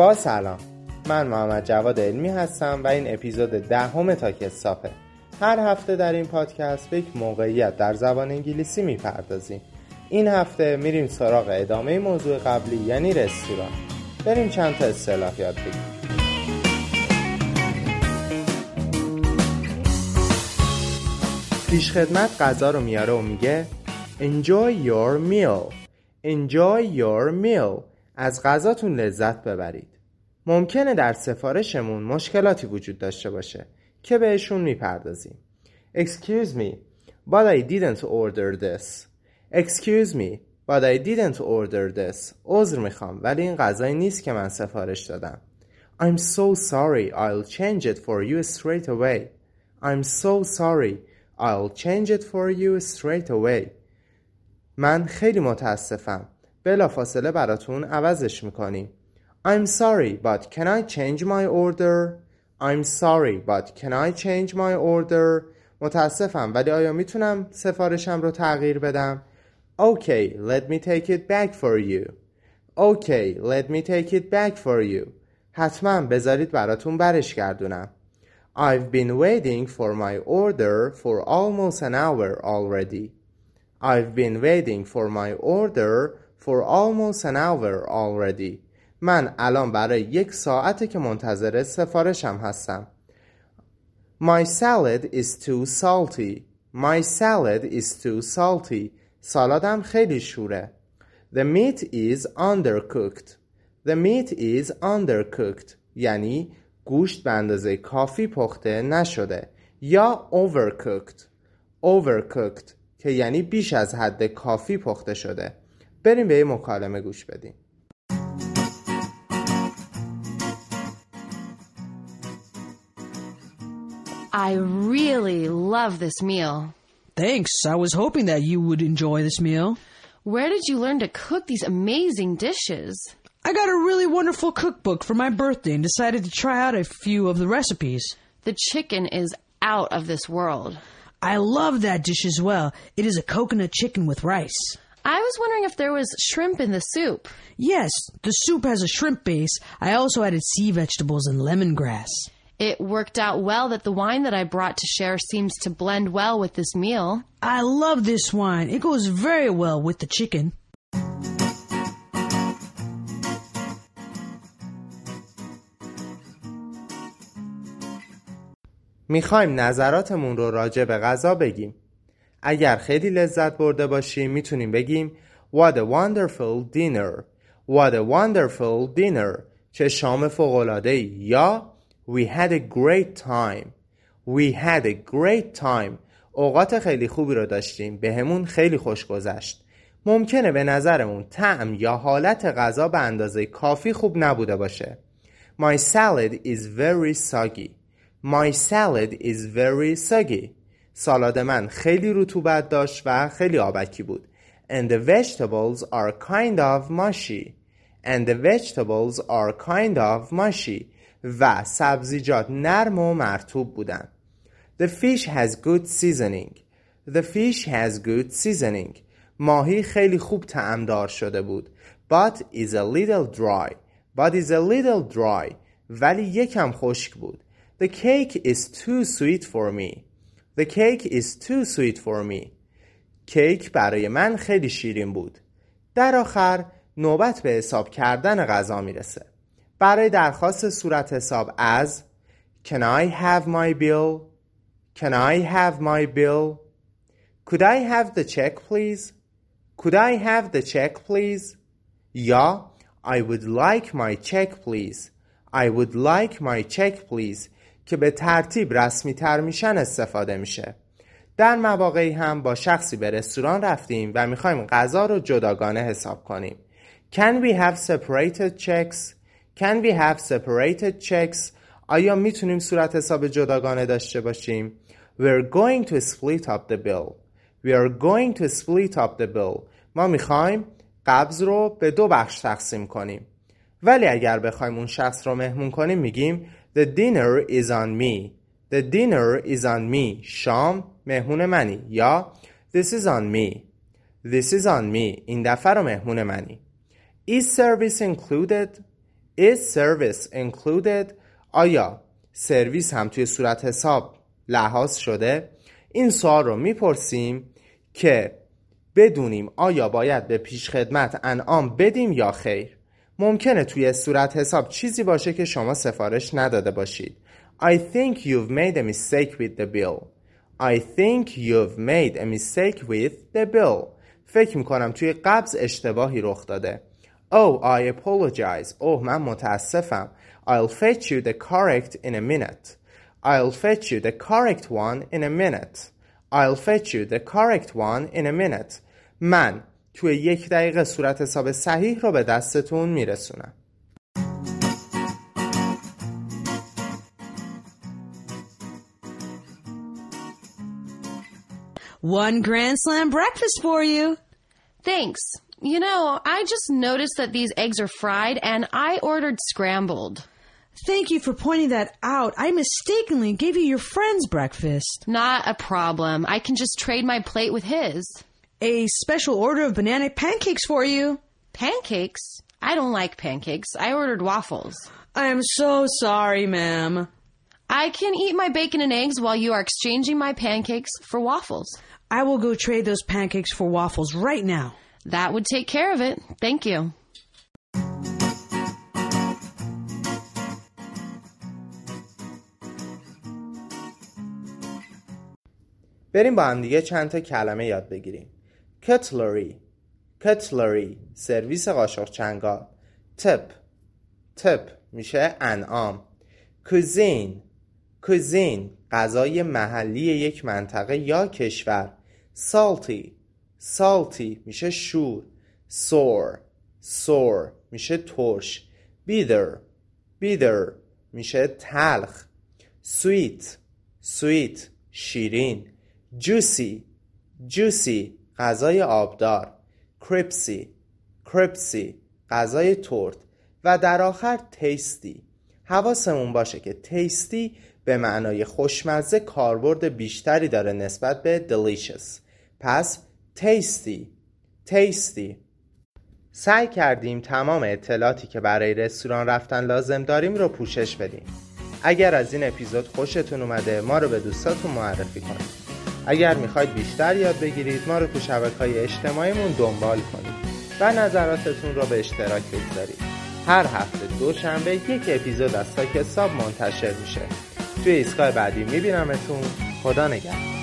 با سلام. من محمد جواد علمی هستم و این اپیزود دهم تا کسافه هر هفته در این پادکست به یک موقعیت در زبان انگلیسی می‌پردازیم. این هفته میریم سراغ ادامه موضوع قبلی یعنی رستوران. بریم چند تا اصطلاح یاد بگیریم. پیشخدمت غذا رو میاره و میگه Enjoy your meal. Enjoy your meal. از غذاتون لذت ببرید. ممکنه در سفارشمون مشکلاتی وجود داشته باشه که بهشون می‌پردازیم Excuse me but I didn't order this Excuse me but I didn't order this عذر می‌خوام ولی این غذایی نیست که من سفارش دادم I'm so sorry I'll change it for you straight away I'm so sorry I'll change it for you straight away من خیلی متاسفم بلا فاصله براتون عوضش می‌کنیم I'm sorry but can I change my order I'm sorry but can I change my order متاسفم ولی آیا میتونم سفارشم رو تغییر بدم Okay let me take it back for you Okay let me take it back for you حتما بذارید براتون برش گردونم I've been waiting for my order for almost an hour already. I've been waiting for my order for almost an hour already. من الان برای یک ساعته که منتظر سفارشم هستم. My salad is too salty. My salad is too salty. سالادم خیلی شوره. The meat is undercooked. The meat is undercooked. یعنی گوشت به اندازه کافی پخته نشده یا overcooked overcooked که یعنی بیش از حد کافی پخته شده بریم به یه مکالمه گوش بدیم I really love this meal. Thanks. I was hoping that you would enjoy this meal. Where did you learn to cook these amazing dishes? I got a really wonderful cookbook for my birthday and decided to try out a few of the recipes. The chicken is out of this world. I love that dish as well. It is a coconut chicken with rice. I was wondering if there was shrimp in the soup. Yes, the soup has a shrimp base. I also added sea vegetables and lemongrass It worked out well that the wine that I brought to share seems to blend well with this meal. I love this wine. It goes very well with the chicken. میخوایم نظراتمون رو راجع به غذا بگیم اگر خیلی لذت برده باشیم میتونیم بگیم What a wonderful dinner What a wonderful dinner چه شام فوقلاده یا We had a great time We had a great time اوقات خیلی خوبی رو داشتیم به همون خیلی خوش گذشت ممکنه به نظرمون طعم یا حالت غذا به اندازه کافی خوب نبوده باشه My salad is very soggy My salad is very soggy. سالاد من خیلی رطوبت داشت و خیلی آبکی بود. And the vegetables are kind of mushy. And the vegetables are kind of mushy. و سبزیجات نرم و مرتوب بودن. The fish has good seasoning. The fish has good seasoning. ماهی خیلی خوب تعمدار شده بود. But is a little dry. But is a little dry. ولی یکم خشک بود. The cake is too sweet for me. The cake is too sweet for me. کیک برای من خیلی شیرین بود. در آخر نوبت به حساب کردن غذا می‌رسه. برای درخواست صورت حساب از Can I have my bill? Can I have my bill? Could I have the check please? Could I have the check please? یا I would like my check please. I would like my check please. که به ترتیب رسمی تر میشن استفاده میشه در مواقعی هم با شخصی به رستوران رفتیم و می‌خوایم غذا رو جداگانه حساب کنیم Can we have separated checks? Can we have separated checks? آیا میتونیم صورت حساب جداگانه داشته باشیم؟ We're going to split up the bill We are going to split up the bill ما میخوایم قبض رو به دو بخش تقسیم کنیم ولی اگر بخوایم اون شخص رو مهمون کنیم میگیم The dinner is on me. The dinner is on me. شام مهمون منی یا This is on me. This is on me. این دفعه رو مهمون منی. Is service included? Is service included? آیا سرویس هم توی صورت حساب لحاظ شده؟ این سوال رو می‌پرسیم که بدونیم آیا باید به پیش خدمت انعام بدیم یا خیر. ممکنه توی صورت حساب چیزی باشه که شما سفارش نداده باشید. I think you've made a mistake with the bill. I think you've made a mistake with the bill. فکر می‌کنم توی قبض اشتباهی رخ داده. Oh I apologize اوه من متاسفم I'll fetch you the correct in a minute I'll fetch you the correct one in a minute I'll fetch you the correct one in a minute من توی یک دقیقه صورت حساب صحیح رو به دستتون میرسونم One Grand Slam breakfast for you. Thanks. You know, I just noticed that these eggs are fried and I ordered scrambled. Thank you for pointing that out. I mistakenly gave you your friend's breakfast. Not a problem. I can just trade my plate with his. A special order of banana pancakes for you. Pancakes? I don't like pancakes. I ordered waffles. I am so sorry, ma'am. I can eat my bacon and eggs while you are exchanging my pancakes for waffles. I will go trade those pancakes for waffles right now. That would take care of it. Thank you. بریم با هم دیگه چند تا کلمه یاد بگیریم. cutlery cutlery سرویس قاشق چنگال. تپ. تپ میشه انعام. کوزین. کوزین غذای محلی یک منطقه یا کشور. salty salty میشه شور. Sour sour میشه ترش. Bitter. Bitter میشه تلخ. Sweet. Sweet شیرین. Juicy. Juicy غذای آبدار. کرپسی کرپسی غذای ترد. و در آخر تیستی حواسمون باشه که تیستی به معنای خوشمزه کاربرد بیشتری داره نسبت به delicious. پس تیستی تیستی سعی کردیم تمام اطلاعاتی که برای رستوران رفتن لازم داریم رو پوشش بدیم. اگر از این اپیزود خوشتون اومده ما رو به دوستاتون معرفی کنید. اگر می‌خواید بیشتر یاد بگیرید ما رو تو شبکه های اجتماعیمون دنبال کنید و نظراتتون رو به اشتراک بگذارید. هر هفته دوشنبه یک اپیزود از ساک ساب منتشر میشه. توی ایستگاه بعدی میبینمتون. خدا نگهدار.